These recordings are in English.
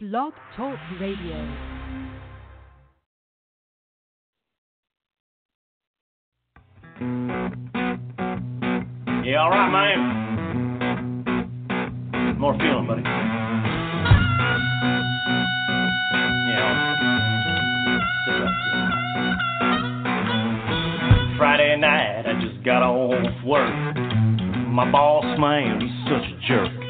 Blog Talk Radio. Yeah, all right, man. More feeling, buddy. Yeah. Friday night, I just got off work. My boss, man, he's such a jerk.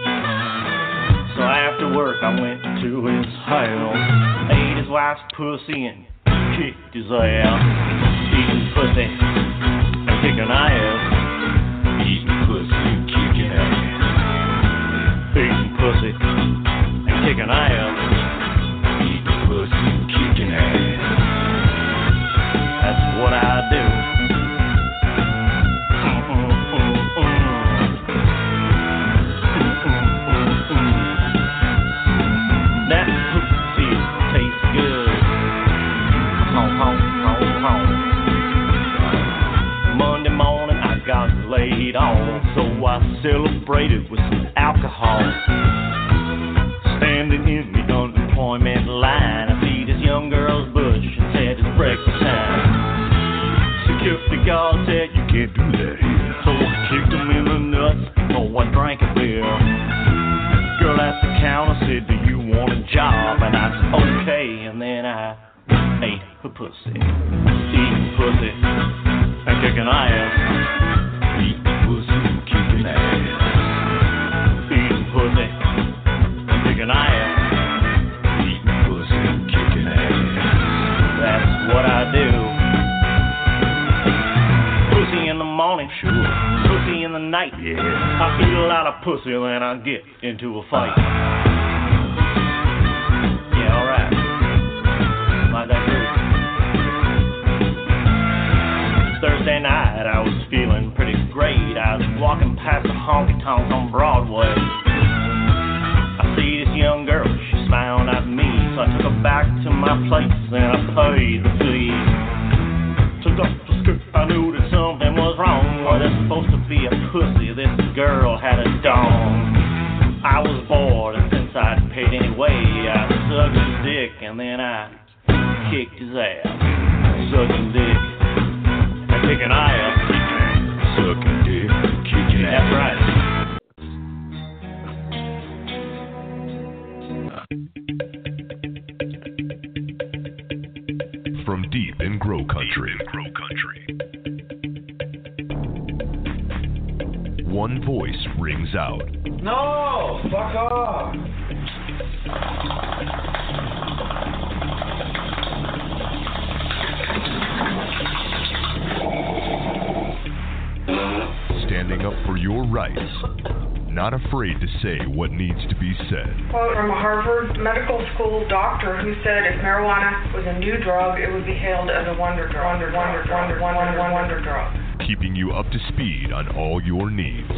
After work, I went to his house, ate his wife's pussy, and kicked his ass. Eating pussy and kicking ass. Night, yeah. I eat a lot of pussy and I get into a fight. Yeah, alright. Groove. Thursday night, I was feeling pretty great. I was walking past the honky tonk on Broadway. I see this young girl, she smiled at me, so I took her back to my place and I paid the fee. Supposed to be a pussy, this girl had a dong. I was bored, and since I'd paid anyway, I sucked his dick, and then I kicked his ass. Sucking dick, and kicking ass. Sucking dick, and kicking ass. That's right. Voice out. No, fuck off. Standing up for your rights. Not afraid to say what needs to be said. quote from a Harvard Medical School doctor who said if marijuana was a new drug, it would be hailed as a wonder drug. Wonder, wonder, wonder, wonder, wonder, wonder drug. Keeping you up to speed on all your needs.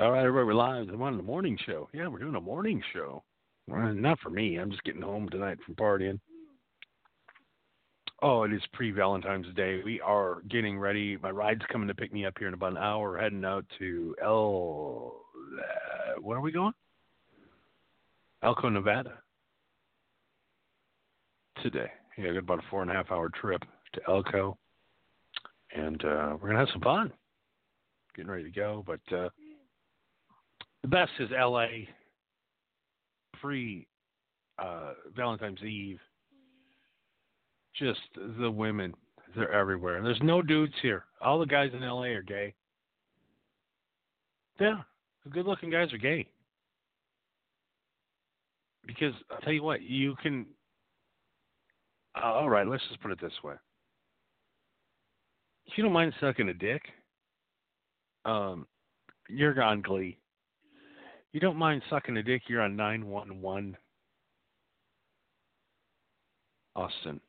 All right, everybody, we're live. I'm on the morning show. Yeah, we're doing a morning show. Well, not for me. I'm just getting home tonight from partying. Oh, it is pre Valentine's Day. We are getting ready. My ride's coming to pick me up here in about an hour. We're heading out to El. Uh, where are we going? Elko, Nevada. Today. Yeah, I got about a four and a half hour trip to Elko. And uh, we're going to have some fun. Getting ready to go. But uh, the best is LA pre uh, Valentine's Eve. Just the women, they're everywhere. And there's no dudes here. All the guys in LA are gay. Yeah, the good looking guys are gay. Because I'll tell you what, you can. All right, let's just put it this way. If you don't mind sucking a dick, um, you're on Glee. You don't mind sucking a dick, you're on 911. Austin.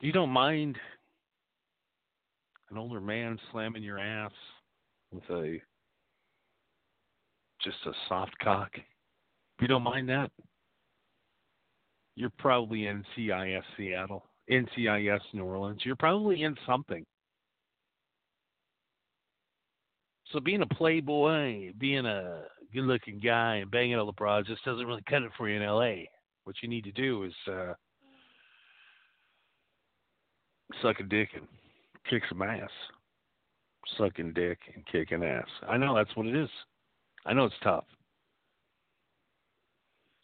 You don't mind an older man slamming your ass with a just a soft cock. If you don't mind that, you're probably NCIS Seattle, NCIS New Orleans. You're probably in something. So being a playboy, being a good-looking guy, and banging all the broads just doesn't really cut it for you in L.A. What you need to do is uh, suck a dick and kick some ass. Sucking dick and kicking ass. I know that's what it is. I know it's tough.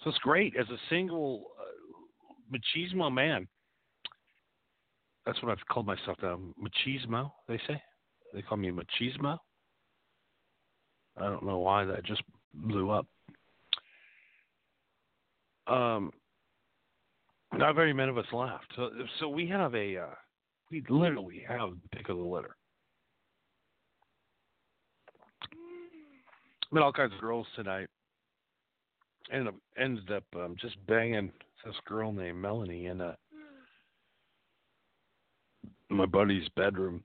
So it's great as a single uh, machismo man. That's what I've called myself now. Machismo, they say. They call me machismo. I don't know why that just blew up. Um, not very many of us laughed. So, so we have a, uh, we literally have the pick of the litter. Met all kinds of girls tonight. Ended up ended up um, just banging this girl named Melanie in a, my buddy's bedroom.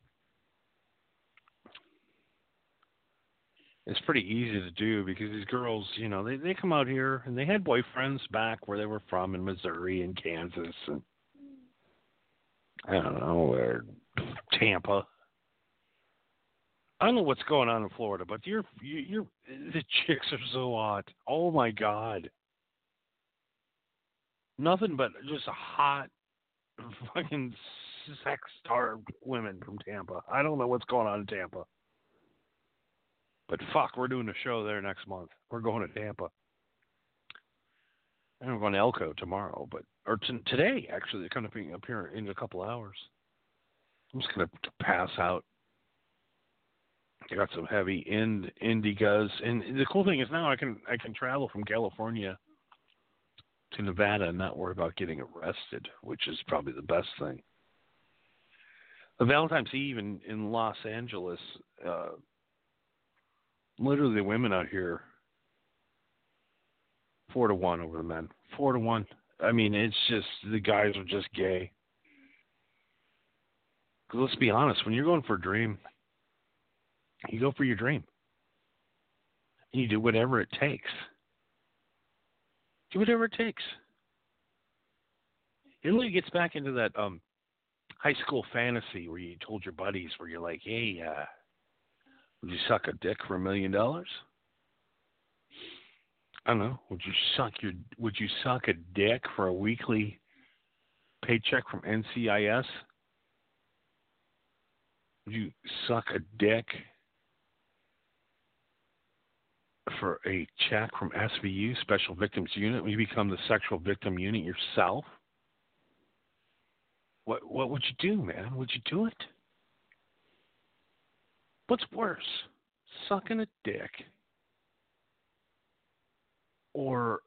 It's pretty easy to do because these girls, you know, they they come out here and they had boyfriends back where they were from in Missouri and Kansas and I don't know where Tampa I don't know what's going on in Florida, but you're you, you're the chicks are so hot. Oh my god. Nothing but just hot, fucking sex starved women from Tampa. I don't know what's going on in Tampa, but fuck, we're doing a show there next month. We're going to Tampa. And we're going to Elko tomorrow, but or t- today actually. They're going to be up here in a couple hours. I'm just going to pass out I got some heavy ind indicas, and the cool thing is now I can I can travel from California to Nevada and not worry about getting arrested, which is probably the best thing. The Valentine's Eve in in Los Angeles, uh, literally the women out here four to one over the men, four to one. I mean, it's just the guys are just gay. Cause let's be honest, when you're going for a dream, you go for your dream. You do whatever it takes. Do whatever it takes. It really gets back into that um, high school fantasy where you told your buddies, where you're like, "Hey, uh, would you suck a dick for a million dollars?" I don't know. Would you suck your Would you suck a dick for a weekly paycheck from NCIS? Would you suck a dick for a check from SVU, Special Victims Unit, when you become the sexual victim unit yourself? What what would you do, man? Would you do it? What's worse, sucking a dick or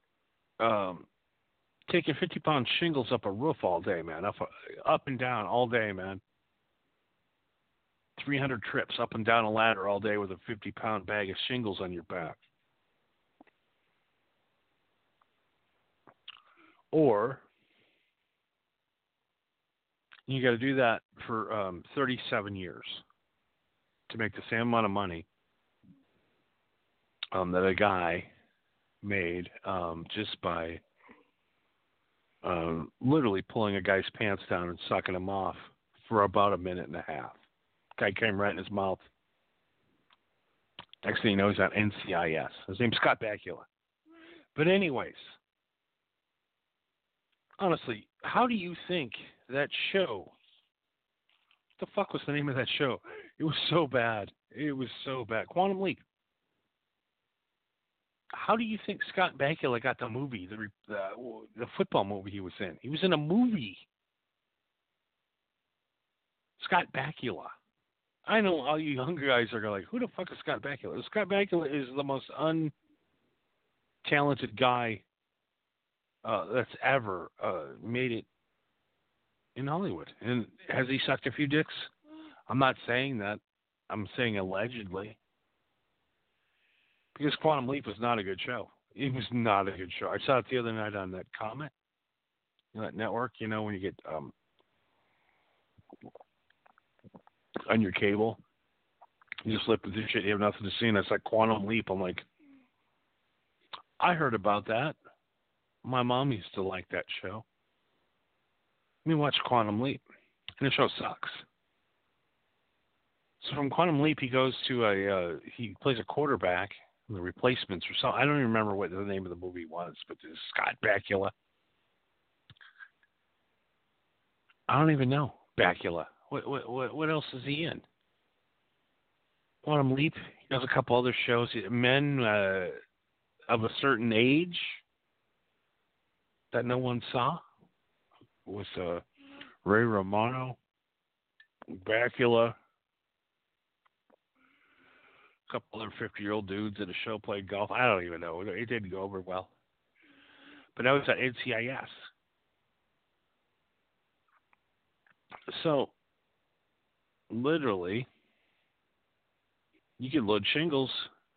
um, taking 50 pound shingles up a roof all day, man, up, up and down all day, man? 300 trips up and down a ladder all day with a 50 pound bag of shingles on your back. Or you got to do that for um, 37 years to make the same amount of money um, that a guy made um, just by um, literally pulling a guy's pants down and sucking him off for about a minute and a half. Guy came right in his mouth. Next thing you know, he's on NCIS. His name's Scott Bakula. But anyways, honestly, how do you think that show? What the fuck was the name of that show? It was so bad. It was so bad. Quantum Leap. How do you think Scott Bakula got the movie, the the, the football movie he was in? He was in a movie. Scott Bakula. I know all you younger guys are like, who the fuck is Scott Bakula? Scott Bakula is the most untalented guy uh, that's ever uh, made it in Hollywood. And has he sucked a few dicks? I'm not saying that. I'm saying allegedly. Because Quantum Leap was not a good show. It was not a good show. I saw it the other night on that Comet. You know, that network, you know, when you get um on your cable, you just flip through shit, you have nothing to see, and it's like Quantum Leap. I'm like, I heard about that. My mom used to like that show. Let me watch Quantum Leap, and the show sucks. So from Quantum Leap, he goes to a uh, he plays a quarterback in the replacements or something. I don't even remember what the name of the movie was, but it's Scott Bakula. I don't even know Bakula. What what what, else is he in? Quantum Leap. He does a couple other shows. Men uh, of a certain age that no one saw was uh, Ray Romano, Bakula, couple other fifty-year-old dudes at a show played golf. I don't even know. It didn't go over well. But that was at NCIS. So, literally, you can load shingles,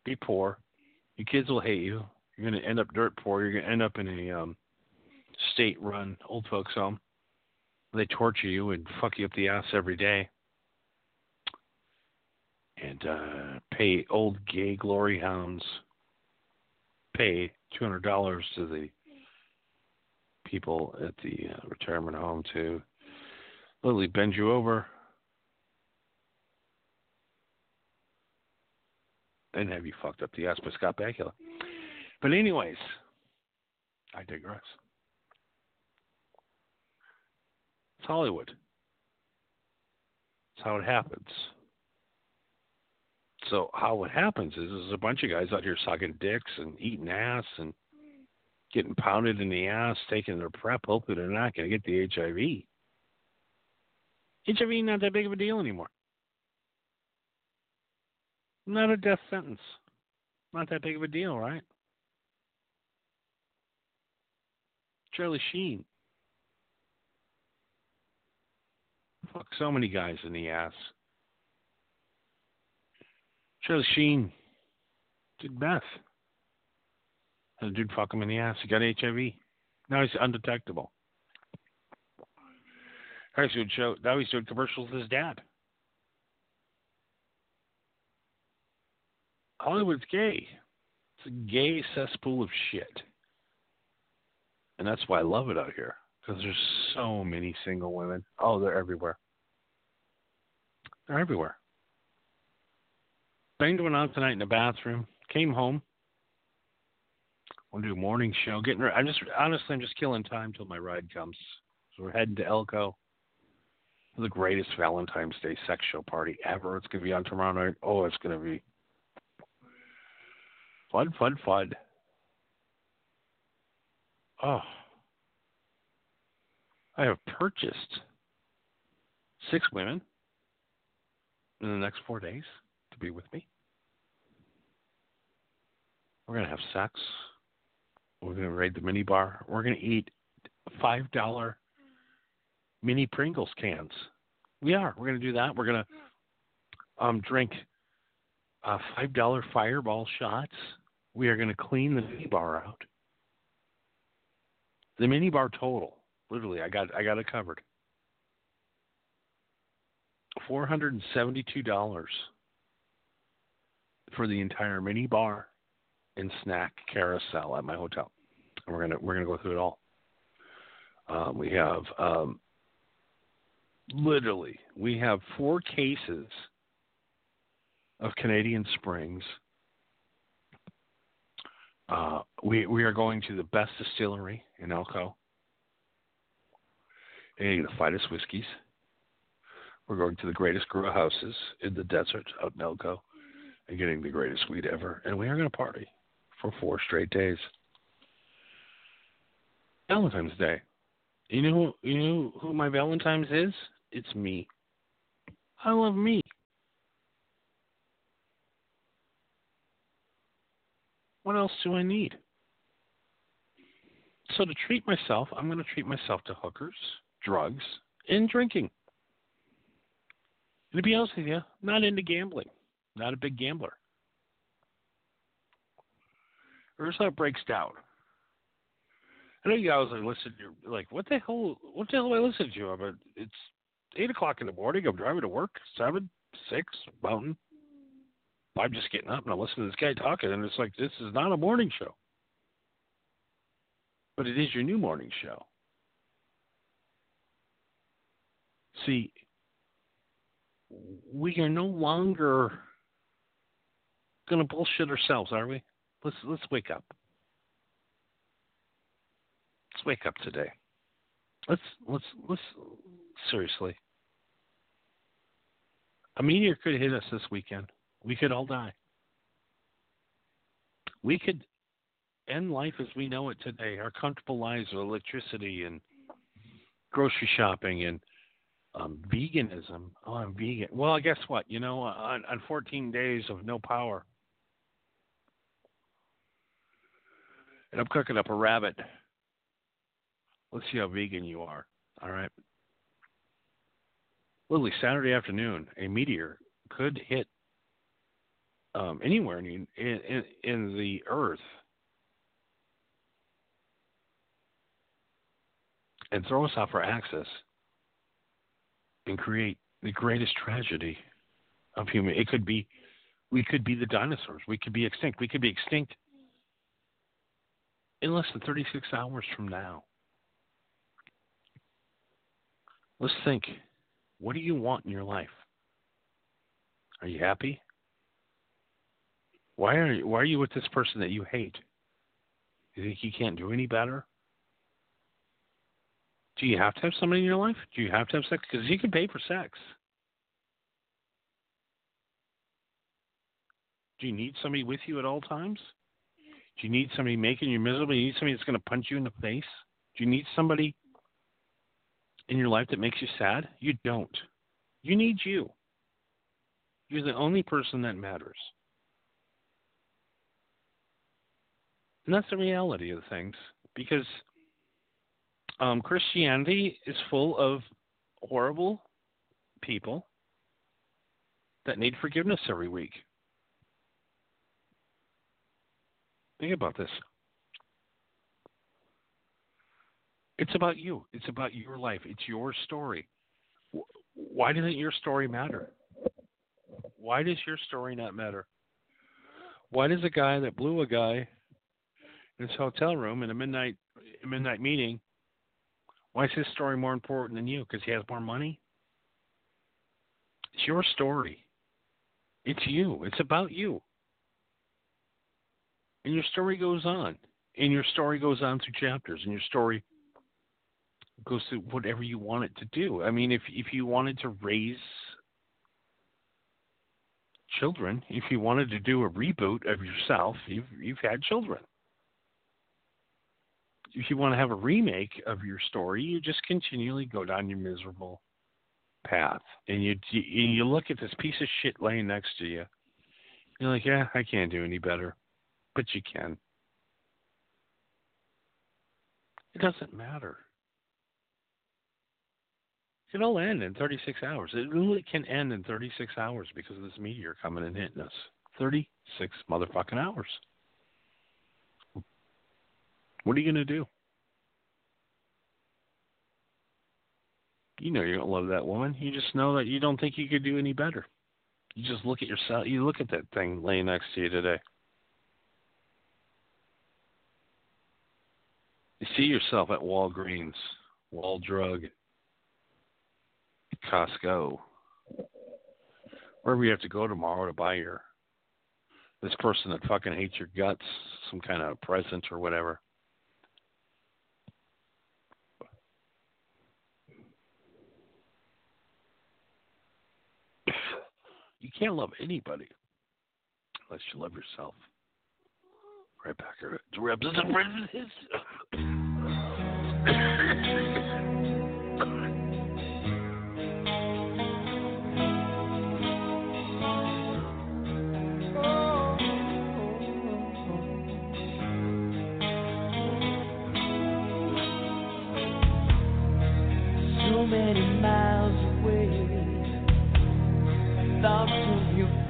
be poor. Your kids will hate you. You're going to end up dirt poor. You're going to end up in a um, state-run old folks home. They torture you and fuck you up the ass every day, and uh, pay old gay glory hounds pay two hundred dollars to the people at the uh, retirement home to literally bend you over and have you fucked up the ass by Scott Bakula. But anyways, I digress. It's Hollywood. It's how it happens. So how it happens is there's a bunch of guys out here sucking dicks and eating ass and getting pounded in the ass, taking their prep, hoping they're not going to get the HIV. HIV not that big of a deal anymore. Not a death sentence. Not that big of a deal, right? Charlie Sheen. Fuck so many guys in the ass. Charlie Sheen did meth. And the dude fuck him in the ass. He got HIV. Now he's undetectable. Now he's show. Now he's doing commercials with his dad. Hollywood's gay. It's a gay cesspool of shit. And that's why I love it out here. Because there's so many single women. Oh, they're everywhere. They're everywhere. Banged one out tonight in the bathroom. Came home. Want to do a morning show. Getting. Ready. I'm just honestly, I'm just killing time till my ride comes. So we're heading to Elko. The greatest Valentine's Day sex show party ever. It's gonna be on tomorrow night. Oh, it's gonna be Fun, fun, fun. Oh. I have purchased six women in the next four days to be with me. We're going to have sex. We're going to raid the mini bar. We're going to eat $5 mini Pringles cans. We are. We're going to do that. We're going to um, drink uh, $5 fireball shots we are going to clean the mini bar out. The mini bar total, literally, I got I got it covered. Four hundred and seventy-two dollars for the entire mini bar and snack carousel at my hotel. And we're gonna we're gonna go through it all. Um, we have um, literally we have four cases of Canadian Springs uh, we we are going to the best distillery in Elko. And getting the finest whiskeys. We're going to the greatest grow houses in the desert out in Elko and getting the greatest weed ever. And we are going to party for four straight days. Valentine's Day. You know, you know who my Valentine's is? It's me. I love me. What else do I need? So to treat myself, I'm going to treat myself to hookers, drugs, and drinking. And to be honest with you, not into gambling. Not a big gambler. Here's how it breaks down. I know you guys are listening. You're like, what the hell? What the hell am I listening to? I'm But it's eight o'clock in the morning. I'm driving to work. Seven, six, mountain. I'm just getting up and I'm listening to this guy talking, and it's like this is not a morning show, but it is your new morning show. See, we are no longer going to bullshit ourselves, are we? Let's let's wake up. Let's wake up today. Let's let's let's seriously. A meteor could hit us this weekend. We could all die. We could end life as we know it today. Our comfortable lives of electricity and grocery shopping and um, veganism. Oh, I'm vegan. Well, I guess what? You know, on, on 14 days of no power, and I'm cooking up a rabbit. Let's see how vegan you are. All right. Literally, Saturday afternoon, a meteor could hit um, anywhere in, in, in the earth and throw us off our axis and create the greatest tragedy of human. It could be, we could be the dinosaurs. We could be extinct. We could be extinct in less than 36 hours from now. Let's think. What do you want in your life? Are you happy? Why are you, why are you with this person that you hate? You think you can't do any better? Do you have to have somebody in your life? Do you have to have sex? Because you can pay for sex. Do you need somebody with you at all times? Do you need somebody making you miserable? Do you need somebody that's going to punch you in the face? Do you need somebody in your life that makes you sad? You don't. You need you. You're the only person that matters. And that's the reality of things because um, Christianity is full of horrible people that need forgiveness every week. Think about this. It's about you. It's about your life. It's your story. Why doesn't your story matter? Why does your story not matter? Why does a guy that blew a guy in his hotel room in a midnight a midnight meeting why is his story more important than you? Because he has more money? It's your story. It's you. It's about you. And your story goes on. And your story goes on through chapters. And your story goes through whatever you want it to do. I mean, if if you wanted to raise children, if you wanted to do a reboot of yourself, you've you've had children if you want to have a remake of your story, you just continually go down your miserable path, and you you, you look at this piece of shit laying next to you. You're like, yeah, I can't do any better, but you can. It doesn't matter. It'll end in 36 hours. It really can end in 36 hours because of this meteor coming and hitting us. 36 motherfucking hours. What are you going to do? You know you don't love that woman. You just know that you don't think you could do any better. You just look at yourself. You look at that thing laying next to you today. You see yourself at Walgreens, Wall Drug, Costco, wherever you have to go tomorrow to buy your this person that fucking hates your guts, some kind of present or whatever. You can't love anybody unless you love yourself. Right back here. So many miles away thoughts of you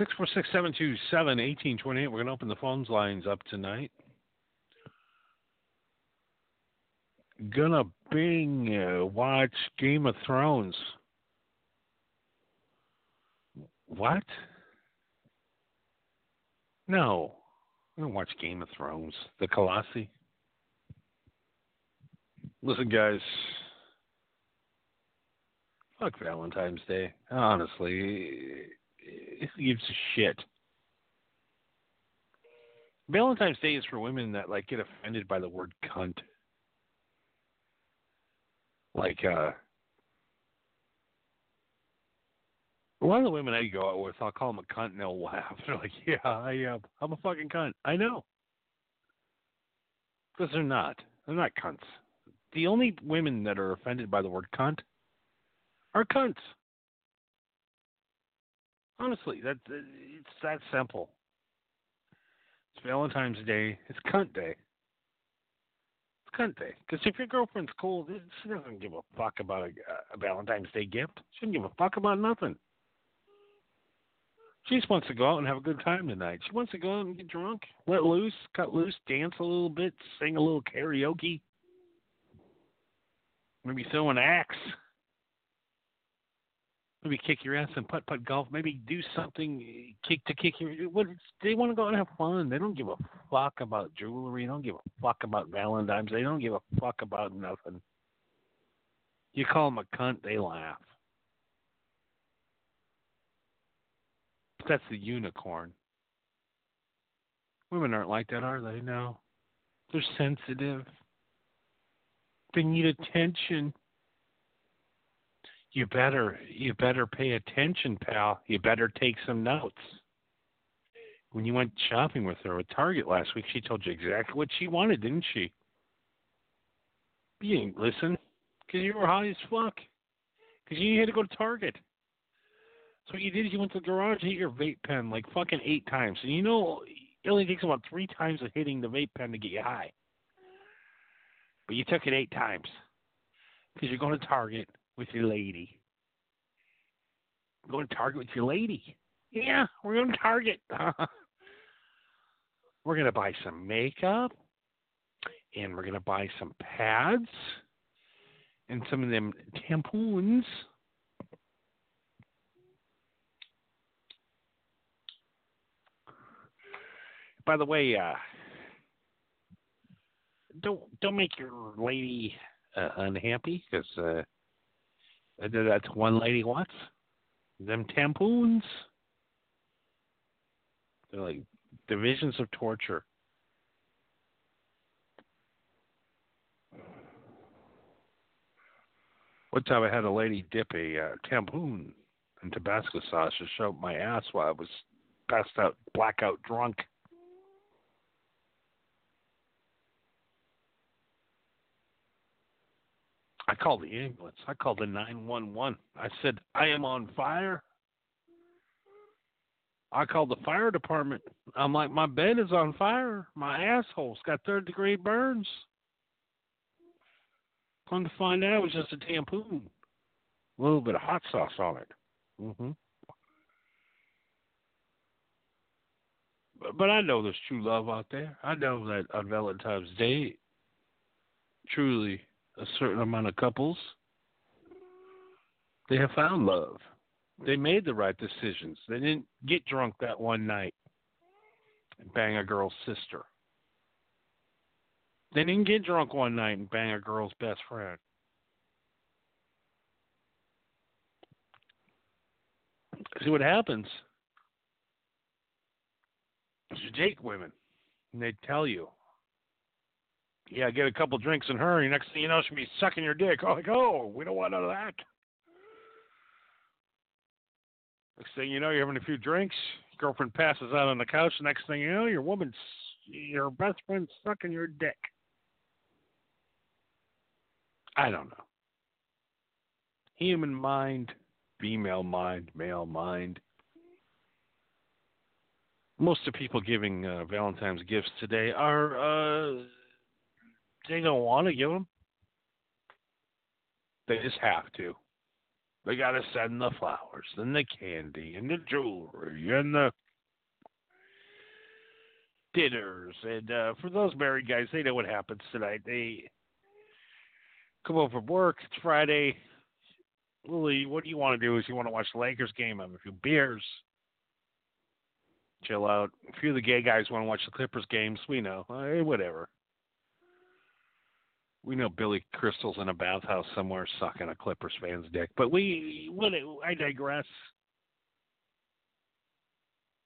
six four six seven two seven eighteen twenty eight. We're gonna open the phones lines up tonight. Gonna bing uh, watch Game of Thrones. What? No, I don't watch Game of Thrones. The Colossi. Listen, guys. Fuck Valentine's Day. Honestly, who gives a shit? Valentine's Day is for women that like get offended by the word cunt. Like uh lot of the women I go out with, I'll call them a cunt and they'll laugh. They're like, "Yeah, I, uh, I'm a fucking cunt." I know, because they're not. They're not cunts. The only women that are offended by the word cunt are cunts. Honestly, that uh, it's that simple. It's Valentine's Day. It's cunt day. It's cunt day. Because if your girlfriend's cool, she doesn't give a fuck about a, a Valentine's Day gift. She doesn't give a fuck about nothing. She just wants to go out and have a good time tonight. She wants to go out and get drunk, let loose, cut loose, dance a little bit, sing a little karaoke, maybe throw an axe. Maybe kick your ass in putt putt golf. Maybe do something kick to kick your. What they want to go and have fun. They don't give a fuck about jewelry. They don't give a fuck about Valentine's. They don't give a fuck about nothing. You call them a cunt, they laugh. That's the unicorn. Women aren't like that, are they? No. They're sensitive. They need attention. You better you better pay attention, pal. You better take some notes. When you went shopping with her at Target last week, she told you exactly what she wanted, didn't she? You didn't listen because you were high as fuck. Because you had to go to Target. So what you did is you went to the garage and hit your vape pen like fucking eight times. And you know it only takes about three times of hitting the vape pen to get you high. But you took it eight times because you're going to Target with your lady. Going to Target with your lady. Yeah, we're going to Target. we're going to buy some makeup and we're going to buy some pads and some of them tampons. By the way, uh, don't don't make your lady uh, unhappy because uh, that's one lady wants them tampons. They're like divisions of torture. One time I had a lady dip a uh, tampon in Tabasco sauce to show my ass while I was passed out, blackout drunk. I called the ambulance. I called the 911. I said, I am on fire. I called the fire department. I'm like, my bed is on fire. My asshole's got third degree burns. Come to find out, it was just a tampon. A little bit of hot sauce on it. hmm But, but I know there's true love out there. I know that on Valentine's Day, truly a certain amount of couples, they have found love. They made the right decisions. They didn't get drunk that one night and bang a girl's sister. They didn't get drunk one night and bang a girl's best friend. See what happens is you take women and they tell you, yeah, get a couple drinks in her, and next thing you know, she'll be sucking your dick. Oh, like, oh, we don't want none of that. Next thing you know, you're having a few drinks. Girlfriend passes out on the couch. Next thing you know, your woman's your best friend's sucking your dick. I don't know. Human mind, female mind, male mind. Most of the people giving uh, Valentine's gifts today are uh, they don't want to give them. They just have to. They got to send the flowers and the candy and the jewelry and the dinners. And uh, for those married guys, they know what happens tonight. They come home from work. It's Friday. Lily, what do you want to do? Is you want to watch the Lakers game, have a few beers, chill out. A few of the gay guys want to watch the Clippers games. We know, uh, whatever. We know Billy Crystal's in a bathhouse somewhere sucking a Clippers fan's dick. But we, what? I digress.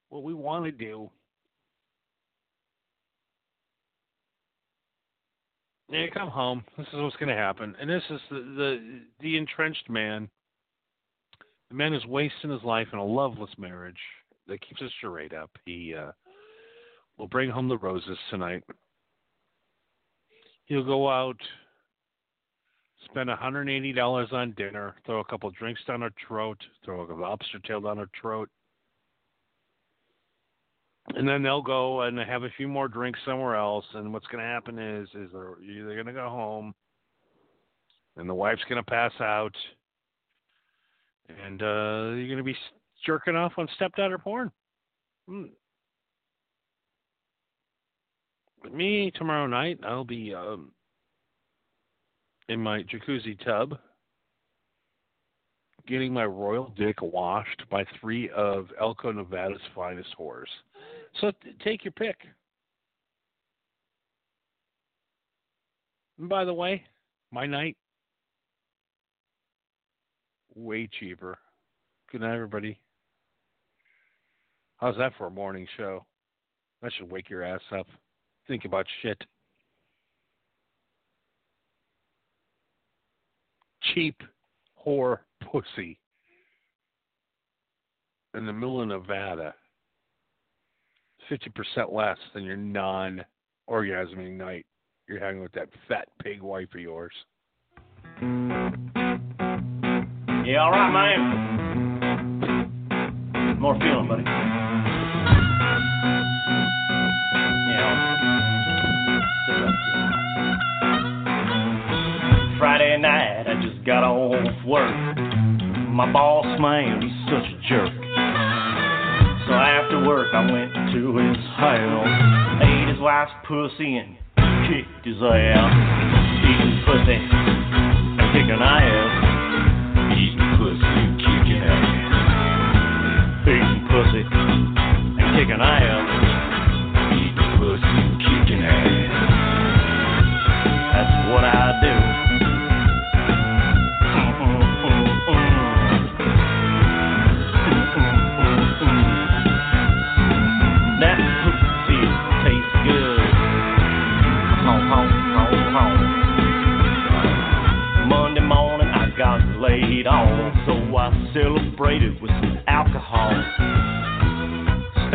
What we want to do Yeah, come home. This is what's going to happen, and this is the, the the entrenched man. The man is wasting his life in a loveless marriage that keeps his charade up. He uh, will bring home the roses tonight. He'll go out, spend $180 on dinner, throw a couple drinks down her throat, throw a lobster tail down her throat, and then they'll go and have a few more drinks somewhere else. And what's going to happen is, is they're either going to go home, and the wife's going to pass out, and uh, you're going to be jerking off on stepdaughter porn. Hmm. With me tomorrow night, I'll be um, in my jacuzzi tub getting my royal dick washed by three of Elko, Nevada's finest whores. So t- take your pick. And by the way, my night way cheaper. Good night, everybody. How's that for a morning show? That should wake your ass up. Think about shit. Cheap whore pussy in the middle of Nevada. 50% less than your non orgasming night you're having with that fat pig wife of yours. Yeah, all right, man. More feeling, buddy. Yeah. Friday night, I just got off work. My boss, man, he's such a jerk. So after work, I went to his house, ate his wife's pussy, and kicked his ass. Eating pussy and kicking ass. Eating pussy and kicking ass. Eating pussy and kicking ass. I celebrated with some alcohol.